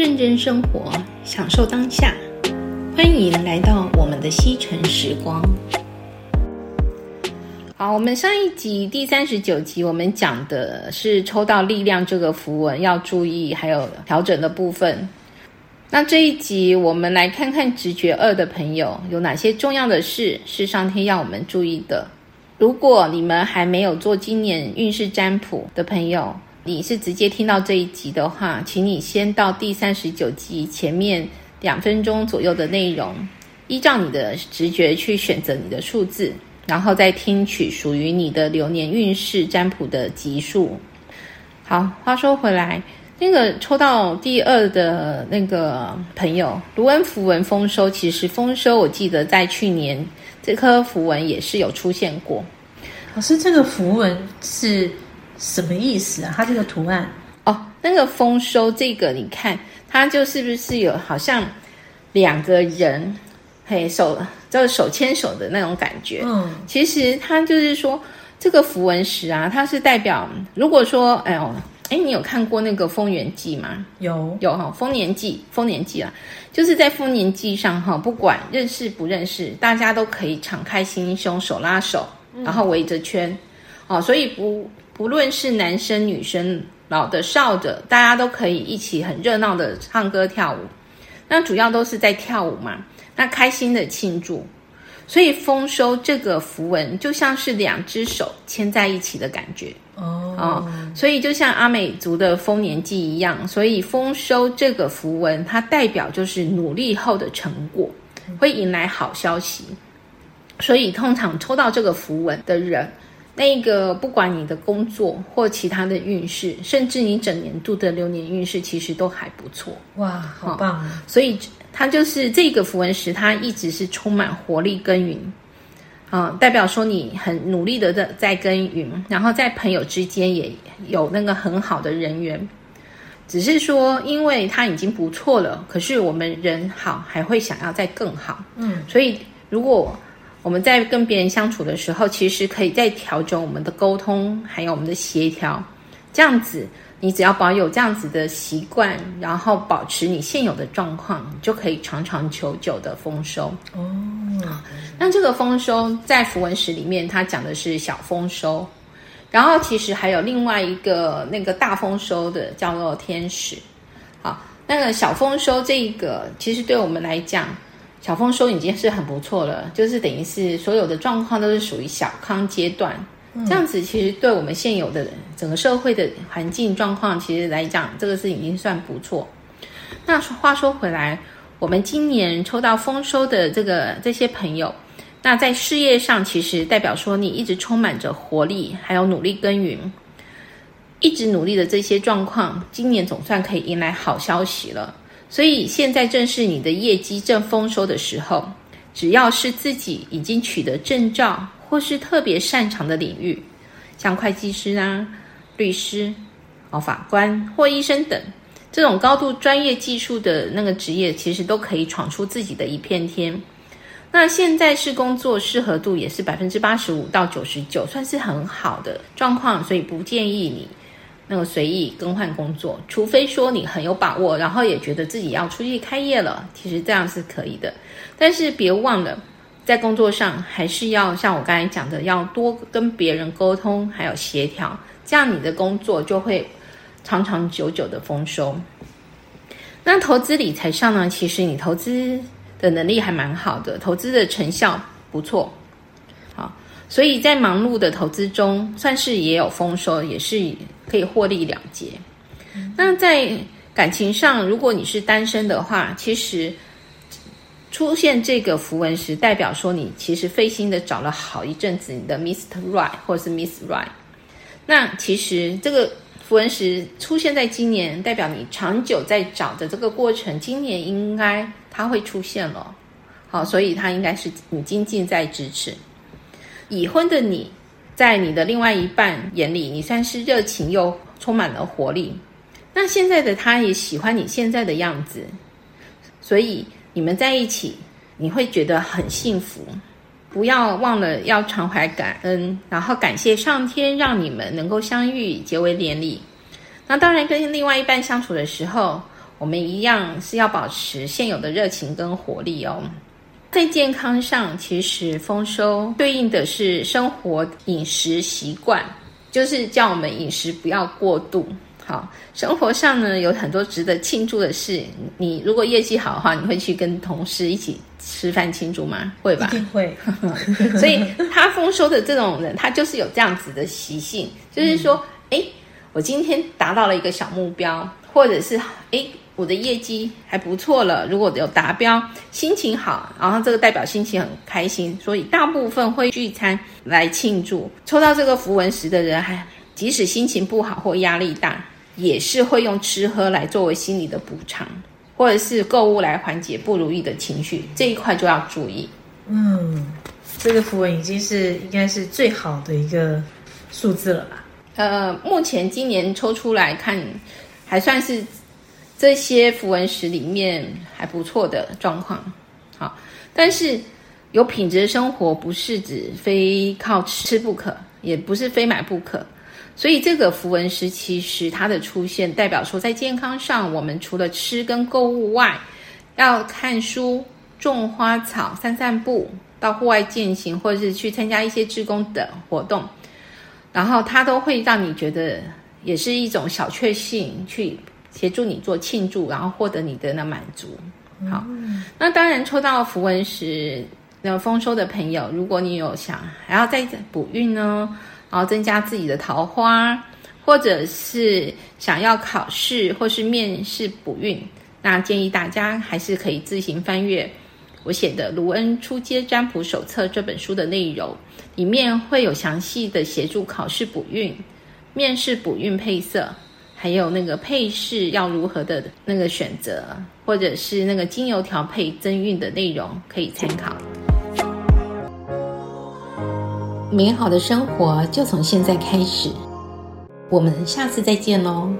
认真生活，享受当下。欢迎来到我们的西城时光。好，我们上一集第三十九集，我们讲的是抽到力量这个符文要注意还有调整的部分。那这一集，我们来看看直觉二的朋友有哪些重要的事是上天要我们注意的。如果你们还没有做今年运势占卜的朋友，你是直接听到这一集的话，请你先到第三十九集前面两分钟左右的内容，依照你的直觉去选择你的数字，然后再听取属于你的流年运势占卜的集数。好，话说回来，那个抽到第二的那个朋友，卢恩符文丰收，其实丰收，我记得在去年这颗符文也是有出现过。老师，这个符文是？什么意思啊？它这个图案哦，那个丰收，这个你看，它就是不是有好像两个人，嘿，手就是手牵手的那种感觉。嗯，其实它就是说，这个符文石啊，它是代表，如果说，哎呦，哎，你有看过那个丰年祭吗？有，有哈，丰年祭，丰年祭啊，就是在丰年祭上哈，不管认识不认识，大家都可以敞开心胸，手拉手，然后围着圈，哦，所以不。无论是男生女生、老的少的，大家都可以一起很热闹的唱歌跳舞。那主要都是在跳舞嘛，那开心的庆祝。所以丰收这个符文就像是两只手牵在一起的感觉哦，哦。所以就像阿美族的丰年祭一样，所以丰收这个符文它代表就是努力后的成果，会迎来好消息。所以通常抽到这个符文的人。那个不管你的工作或其他的运势，甚至你整年度的流年运势，其实都还不错。哇，好棒啊！哦，所以它就是这个符文石，它一直是充满活力耕耘啊，哦，代表说你很努力的在在耕耘，然后在朋友之间也有那个很好的人缘。只是说，因为它已经不错了，可是我们人好还会想要再更好。嗯，所以如果我们在跟别人相处的时候，其实可以再调整我们的沟通，还有我们的协调。这样子，你只要保有这样子的习惯，然后保持你现有的状况，你就可以长长久久的丰收。哦，那这个丰收在符文石里面，它讲的是小丰收。然后其实还有另外一个那个大丰收的，叫做天使。好，那个小丰收这一个，其实对我们来讲。小丰收已经是很不错了，就是等于是所有的状况都是属于小康阶段，嗯，这样子其实对我们现有的整个社会的环境状况，其实来讲，这个是已经算不错。那话说回来，我们今年抽到丰收的这个这些朋友，那在事业上其实代表说你一直充满着活力，还有努力耕耘，一直努力的这些状况，今年总算可以迎来好消息了。所以现在正是你的业绩正丰收的时候，只要是自己已经取得证照或是特别擅长的领域，像会计师啊、律师、哦法官或医生等这种高度专业技术的那个职业，其实都可以闯出自己的一片天。那现在是工作适合度也是百分之八十五到九十九，算是很好的状况，所以不建议你。那个随意更换工作，除非说你很有把握，然后也觉得自己要出去开业了，其实这样是可以的。但是别忘了，在工作上还是要像我刚才讲的，要多跟别人沟通，还有协调，这样你的工作就会长长久久的丰收。那投资理财上呢，其实你投资的能力还蛮好的，投资的成效不错。所以在忙碌的投资中，算是也有丰收，也是可以获利了结。那在感情上，如果你是单身的话，其实出现这个符文时，代表说你其实费心的找了好一阵子你的 Mr. Right 或者是 Miss Right。那其实这个符文石出现在今年，代表你长久在找的这个过程，今年应该它会出现了。好，所以它应该是你经济在支持。已婚的你，在你的另外一半眼里，你算是热情又充满了活力。那现在的他也喜欢你现在的样子，所以你们在一起，你会觉得很幸福。不要忘了要常怀感恩，然后感谢上天让你们能够相遇，结为连理。那当然，跟另外一半相处的时候，我们一样是要保持现有的热情跟活力哦。在健康上，其实丰收对应的是生活饮食习惯，就是叫我们饮食不要过度。好，生活上呢，有很多值得庆祝的事。你如果业绩好的话，你会去跟同事一起吃饭庆祝吗？会吧？一定会。所以他丰收的这种人，他就是有这样子的习性，就是说，哎、嗯，我今天达到了一个小目标，或者是哎。我的业绩还不错了，如果有达标，心情好，然后这个代表心情很开心，所以大部分会聚餐来庆祝。抽到这个符文时的人，还即使心情不好或压力大，也是会用吃喝来作为心理的补偿，或者是购物来缓解不如意的情绪。这一块就要注意。嗯，这个符文已经是应该是最好的一个数字了吧？呃，目前今年抽出来看，还算是。这些符文石里面还不错的状况，好，但是有品质的生活不是指非靠吃不可，也不是非买不可，所以这个符文石其实它的出现代表说，在健康上，我们除了吃跟购物外，要看书、种花草、散散步、到户外健行，或者是去参加一些志工的活动，然后它都会让你觉得也是一种小确幸去。协助你做庆祝，然后获得你的那满足。好，嗯、那当然抽到符文石那丰收的朋友，如果你有想还要再补运呢，然后增加自己的桃花，或者是想要考试或是面试补运，那建议大家还是可以自行翻阅我写的《卢恩出街占卜手册》这本书的内容，里面会有详细的协助考试补运、面试补运配色。还有那个配饰要如何的那个选择，或者是那个精油调配增韵的内容可以参考。美好的生活就从现在开始，我们下次再见喽。